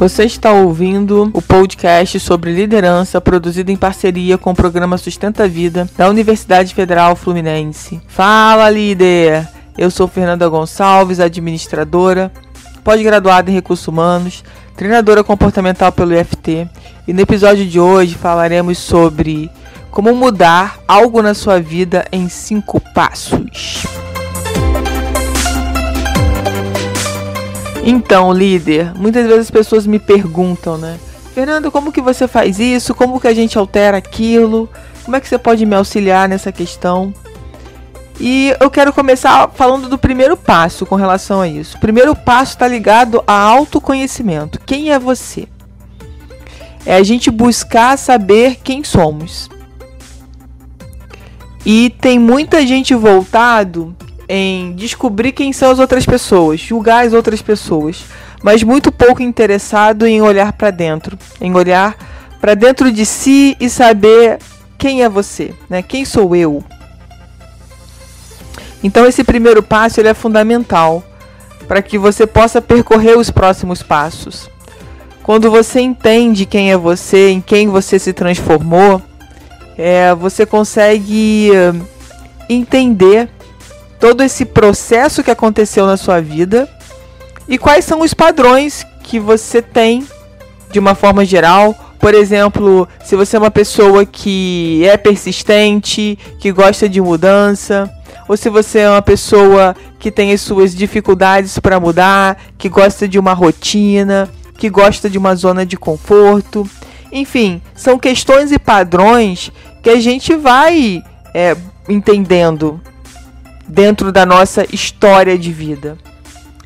Você está ouvindo o podcast sobre liderança produzido em parceria com o programa Sustenta Vida da Universidade Federal Fluminense. Fala, líder! Eu sou Fernanda Gonçalves, administradora, pós-graduada em recursos humanos, treinadora comportamental pelo IFT, e no episódio de hoje falaremos sobre como mudar algo na sua vida em cinco passos. Então, líder, muitas vezes as pessoas me perguntam, né? Fernando, como que você faz isso? Como que a gente altera aquilo? Como é que você pode me auxiliar nessa questão? E eu quero começar falando do primeiro passo com relação a isso. O primeiro passo está ligado a autoconhecimento. Quem é você? É a gente buscar saber quem somos. E tem muita gente voltado em descobrir quem são as outras pessoas, julgar as outras pessoas, mas muito pouco interessado em olhar para dentro, em olhar para dentro de si e saber quem é você, né? Quem sou eu? Então esse primeiro passo ele é fundamental para que você possa percorrer os próximos passos. Quando você entende quem é você, em quem você se transformou, é, você consegue eh, entender todo esse processo que aconteceu na sua vida e quais são os padrões que você tem de uma forma geral. Por exemplo, se você é uma pessoa que é persistente, que gosta de mudança, ou se você é uma pessoa que tem as suas dificuldades para mudar, que gosta de uma rotina, que gosta de uma zona de conforto. Enfim, são questões e padrões que a gente vai é, entendendo dentro da nossa história de vida.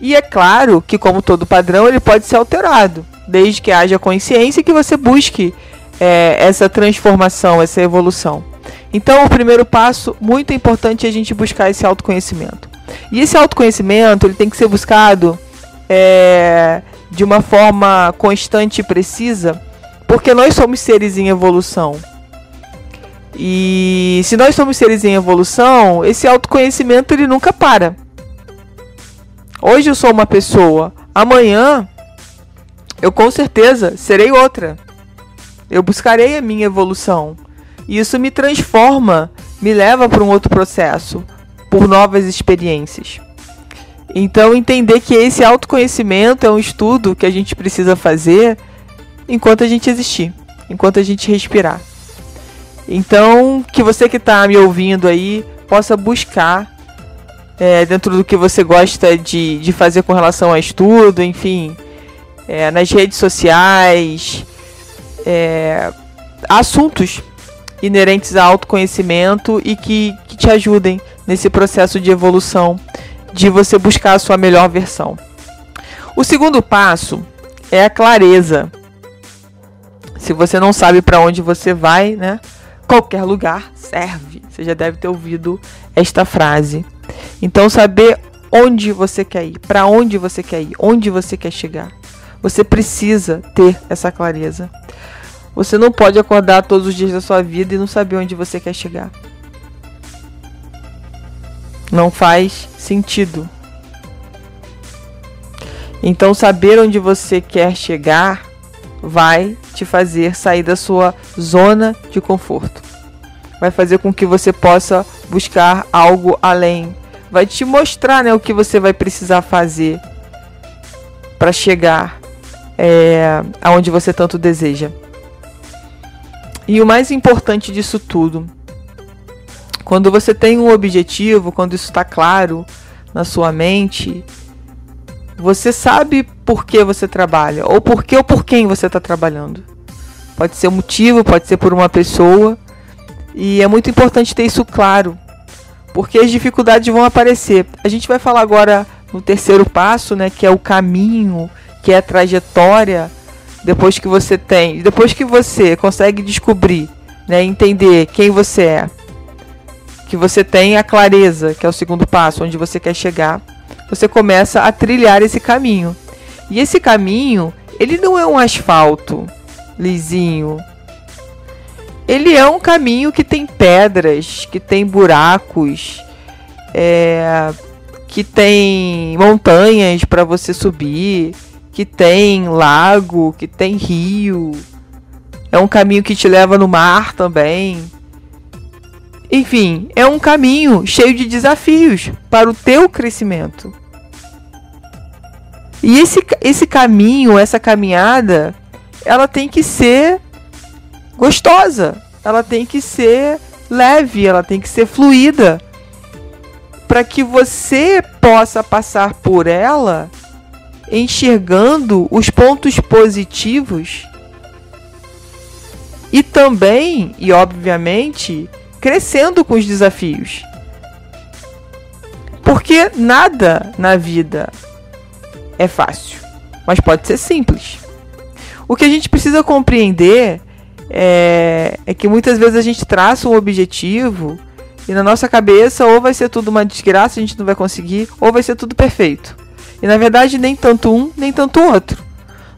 E é claro que, como todo padrão, ele pode ser alterado, desde que haja consciência e que você busque é, essa transformação, essa evolução. Então, o primeiro passo, muito importante, é a gente buscar esse autoconhecimento. E esse autoconhecimento ele tem que ser buscado é, de uma forma constante e precisa, porque nós somos seres em evolução. E se nós somos seres em evolução, esse autoconhecimento ele nunca para. Hoje eu sou uma pessoa, amanhã eu com certeza serei outra. Eu buscarei a minha evolução. E isso me transforma, me leva para um outro processo, por novas experiências. Então, entender que esse autoconhecimento é um estudo que a gente precisa fazer enquanto a gente existir, enquanto a gente respirar. Então, que você que está me ouvindo aí possa buscar é, dentro do que você gosta de, de fazer com relação a estudo, enfim, é, nas redes sociais, é, assuntos inerentes a autoconhecimento e que, que te ajudem nesse processo de evolução, de você buscar a sua melhor versão. O segundo passo é a clareza. Se você não sabe para onde você vai, né? Qualquer lugar serve. Você já deve ter ouvido esta frase. Então, saber onde você quer ir, para onde você quer ir, onde você quer chegar. Você precisa ter essa clareza. Você não pode acordar todos os dias da sua vida e não saber onde você quer chegar. Não faz sentido. Então, saber onde você quer chegar vai te fazer sair da sua zona de conforto. Vai fazer com que você possa buscar algo além. Vai te mostrar né, o que você vai precisar fazer para chegar é, aonde você tanto deseja. E o mais importante disso tudo, quando você tem um objetivo, quando isso está claro na sua mente, você sabe por que você trabalha, ou por que ou por quem você está trabalhando. Pode ser um motivo, pode ser por uma pessoa. E é muito importante ter isso claro, porque as dificuldades vão aparecer. A gente vai falar agora no terceiro passo, né, que é o caminho, que é a trajetória. Depois que você tem, depois que você consegue descobrir, né, entender quem você é, que você tem a clareza, que é o segundo passo, onde você quer chegar você começa a trilhar esse caminho. E esse caminho, ele não é um asfalto lisinho. Ele é um caminho que tem pedras, que tem buracos, é, que tem montanhas para você subir, que tem lago, que tem rio. É um caminho que te leva no mar também. Enfim, é um caminho cheio de desafios para o teu crescimento. E esse, esse caminho, essa caminhada, ela tem que ser gostosa, ela tem que ser leve, ela tem que ser fluida, para que você possa passar por ela enxergando os pontos positivos e também, e obviamente, crescendo com os desafios. Porque nada na vida é fácil, mas pode ser simples. O que a gente precisa compreender é, é, que muitas vezes a gente traça um objetivo e na nossa cabeça ou vai ser tudo uma desgraça, a gente não vai conseguir, ou vai ser tudo perfeito. E na verdade, nem tanto um, nem tanto outro.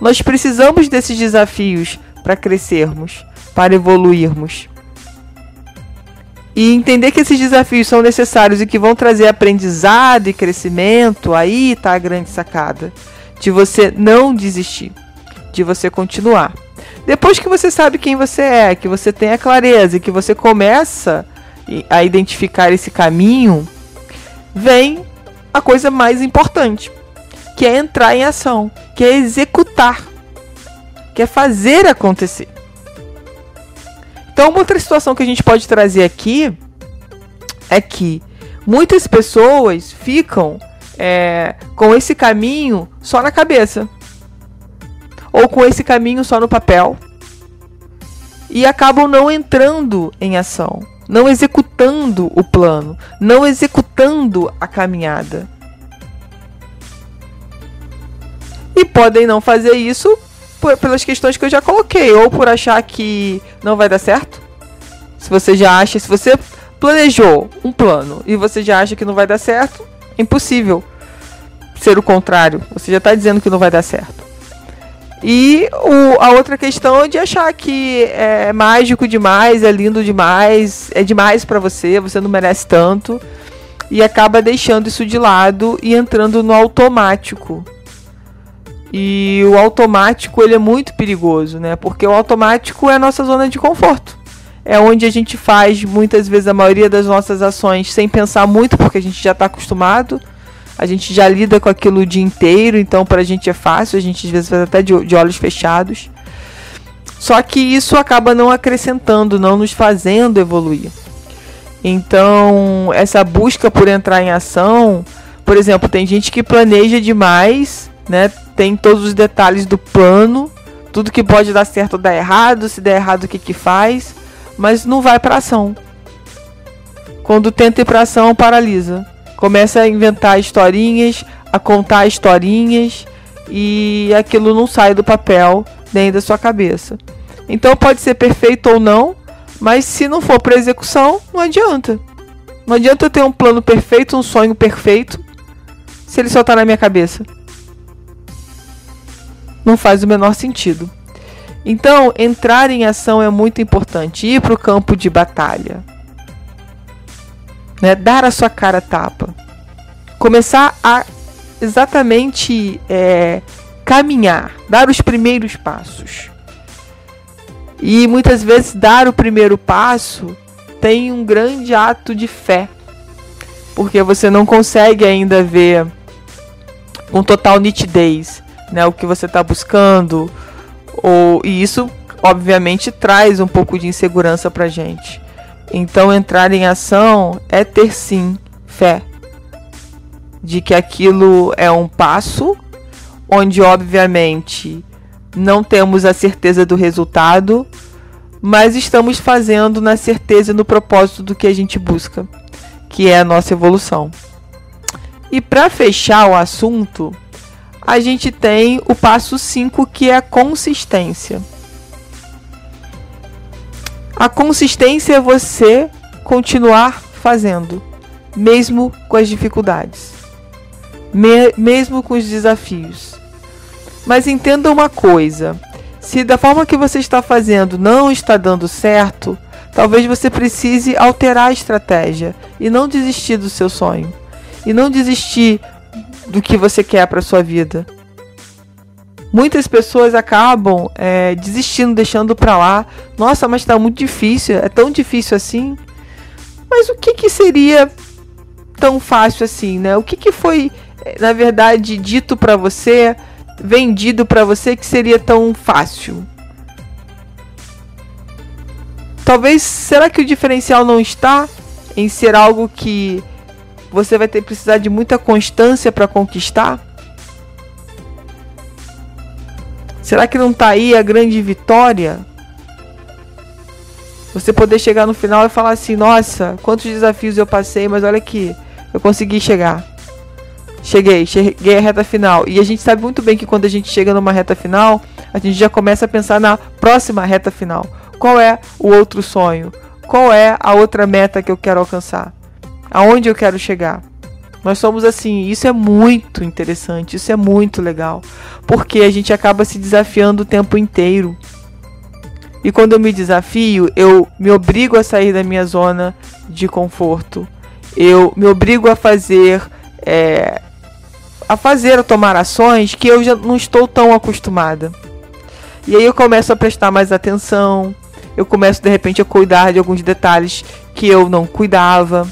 Nós precisamos desses desafios para crescermos, para evoluirmos. E entender que esses desafios são necessários e que vão trazer aprendizado e crescimento, aí está a grande sacada. De você não desistir, de você continuar. Depois que você sabe quem você é, que você tem a clareza e que você começa a identificar esse caminho, vem a coisa mais importante, que é entrar em ação, que é executar, que é fazer acontecer. Então, uma outra situação que a gente pode trazer aqui é que muitas pessoas ficam é, com esse caminho só na cabeça, ou com esse caminho só no papel, e acabam não entrando em ação, não executando o plano, não executando a caminhada. E podem não fazer isso por, pelas questões que eu já coloquei, ou por achar que não vai dar certo. Se você já acha, se você planejou um plano e você já acha que não vai dar certo, é impossível ser o contrário. Você já está dizendo que não vai dar certo. E o, a outra questão é de achar que é mágico demais, é lindo demais, é demais para você, você não merece tanto. E acaba deixando isso de lado e entrando no automático. E o automático ele é muito perigoso, né? Porque o automático é a nossa zona de conforto. É onde a gente faz muitas vezes a maioria das nossas ações sem pensar muito, porque a gente já está acostumado. A gente já lida com aquilo o dia inteiro, então para a gente é fácil, a gente às vezes faz até de, de olhos fechados. Só que isso acaba não acrescentando, não nos fazendo evoluir. Então, essa busca por entrar em ação, por exemplo, tem gente que planeja demais né? Tem todos os detalhes do plano, tudo que pode dar certo ou dar errado, se der errado o que que faz, mas não vai para ação. Quando tenta ir para ação, paralisa. Começa a inventar historinhas, a contar historinhas e aquilo não sai do papel nem da sua cabeça. Então pode ser perfeito ou não, mas se não for para execução, não adianta. Não adianta eu ter um plano perfeito, um sonho perfeito, se ele só está na minha cabeça não faz o menor sentido. Então, entrar em ação é muito importante, ir para o campo de batalha, né? dar a sua cara tapa, começar a exatamente é, caminhar, dar os primeiros passos. E muitas vezes dar o primeiro passo tem um grande ato de fé, porque você não consegue ainda ver com total nitidez né, o que você está buscando, ou, e isso obviamente traz um pouco de insegurança para gente. Então entrar em ação é ter sim fé de que aquilo é um passo onde obviamente não temos a certeza do resultado, mas estamos fazendo na certeza e no propósito do que a gente busca, que é a nossa evolução. E para fechar o assunto, a gente tem o passo 5, que é a consistência. A consistência é você continuar fazendo, mesmo com as dificuldades, me mesmo com os desafios. Mas entenda uma coisa: se da forma que você está fazendo não está dando certo, talvez você precise alterar a estratégia e não desistir do seu sonho. E não desistir do que você quer para sua vida. Muitas pessoas acabam é, desistindo, deixando para lá. Nossa, mas está muito difícil. É tão difícil assim. Mas o que, que seria tão fácil assim, né? O que, que foi, é, na verdade, dito para você, vendido para você que seria tão fácil? Talvez, será que o diferencial não está em ser algo que você vai ter precisar de muita constância para conquistar? Será que não está aí a grande vitória? Você poder chegar no final e falar assim: nossa, quantos desafios eu passei, mas olha aqui, eu consegui chegar. Cheguei, cheguei à reta final. E a gente sabe muito bem que quando a gente chega numa reta final, a gente já começa a pensar na próxima reta final. Qual é o outro sonho? Qual é a outra meta que eu quero alcançar? Aonde eu quero chegar? Nós somos assim, isso é muito interessante, isso é muito legal, porque a gente acaba se desafiando o tempo inteiro. E quando eu me desafio, eu me obrigo a sair da minha zona de conforto. Eu me obrigo a fazer, é, a fazer, a tomar ações que eu já não estou tão acostumada. E aí eu começo a prestar mais atenção, eu começo de repente a cuidar de alguns detalhes que eu não cuidava.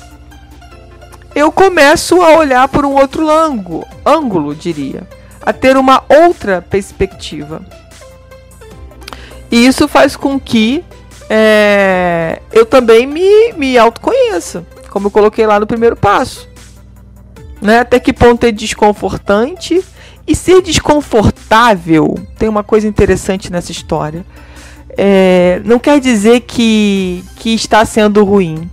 Eu começo a olhar por um outro ângulo, ângulo diria, a ter uma outra perspectiva. E isso faz com que é, eu também me, me autoconheça, como eu coloquei lá no primeiro passo. Né? Até que ponto é desconfortante e ser desconfortável. Tem uma coisa interessante nessa história é, não quer dizer que, que está sendo ruim.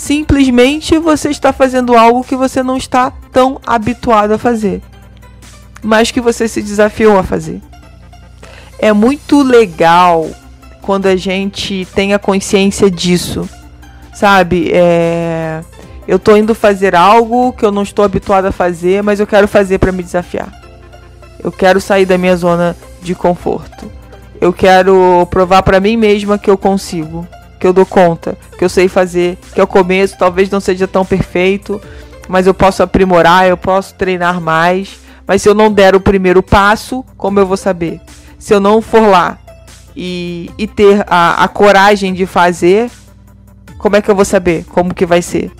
Simplesmente você está fazendo algo que você não está tão habituado a fazer, mas que você se desafiou a fazer. É muito legal quando a gente tem a consciência disso, sabe? É, eu estou indo fazer algo que eu não estou habituado a fazer, mas eu quero fazer para me desafiar. Eu quero sair da minha zona de conforto. Eu quero provar para mim mesma que eu consigo, que eu dou conta, que eu sei fazer, que ao começo talvez não seja tão perfeito, mas eu posso aprimorar, eu posso treinar mais. Mas se eu não der o primeiro passo, como eu vou saber? Se eu não for lá e, e ter a, a coragem de fazer, como é que eu vou saber como que vai ser?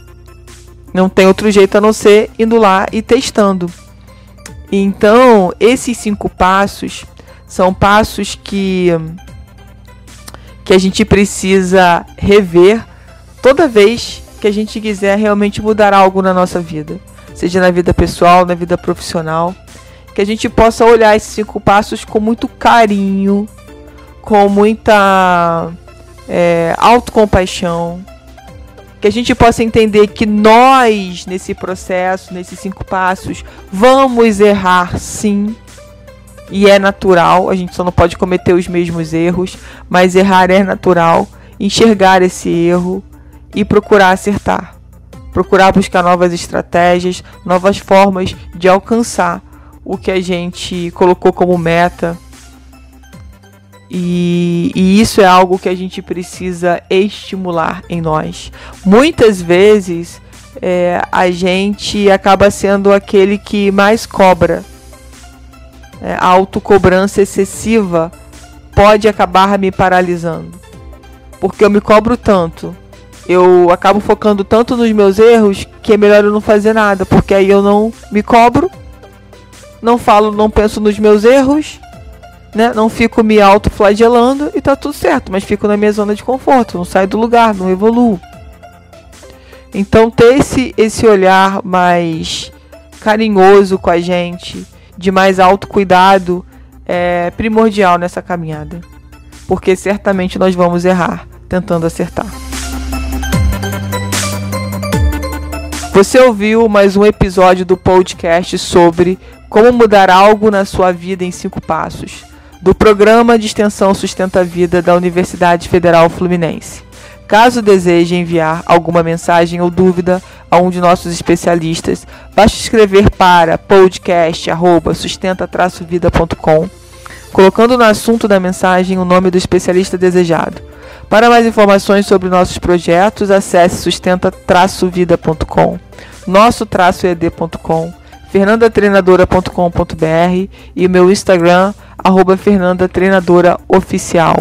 Não tem outro jeito a não ser indo lá e testando. Então, esses cinco passos são passos que que a gente precisa rever toda vez que a gente quiser realmente mudar algo na nossa vida, seja na vida pessoal, na vida profissional, que a gente possa olhar esses cinco passos com muito carinho, com muita é, autocompaixão, que a gente possa entender que nós, nesse processo, nesses cinco passos, vamos errar sim, e é natural, a gente só não pode cometer os mesmos erros, mas errar é natural. Enxergar esse erro e procurar acertar. Procurar buscar novas estratégias, novas formas de alcançar o que a gente colocou como meta. E, e, isso é algo que a gente precisa estimular em nós. Muitas vezes é, a gente acaba sendo aquele que mais cobra é, a autocobrança excessiva pode acabar me paralisando. Porque eu me cobro tanto, eu acabo focando tanto nos meus erros que é melhor eu não fazer nada, porque aí eu não me cobro, não falo, não penso nos meus erros, né? Não fico me autoflagelando e tá tudo certo, mas fico na minha zona de conforto, não saio do lugar, não evoluo. Então ter esse, esse olhar mais carinhoso com a gente, de mais autocuidado é primordial nessa caminhada, porque certamente nós vamos errar tentando acertar. Você ouviu mais um episódio do podcast sobre como mudar algo na sua vida em cinco passos, do programa de extensão Sustenta a Vida da Universidade Federal Fluminense. Caso deseje enviar alguma mensagem ou dúvida a um de nossos especialistas, basta escrever para podcast@sustenta-vida.com, colocando no assunto da mensagem o nome do especialista desejado. Para mais informações sobre nossos projetos, acesse sustenta-vida.com, nosso-ed.com, fernandatreinadora.com.br e o meu Instagram, arroba Fernanda Treinadora Oficial.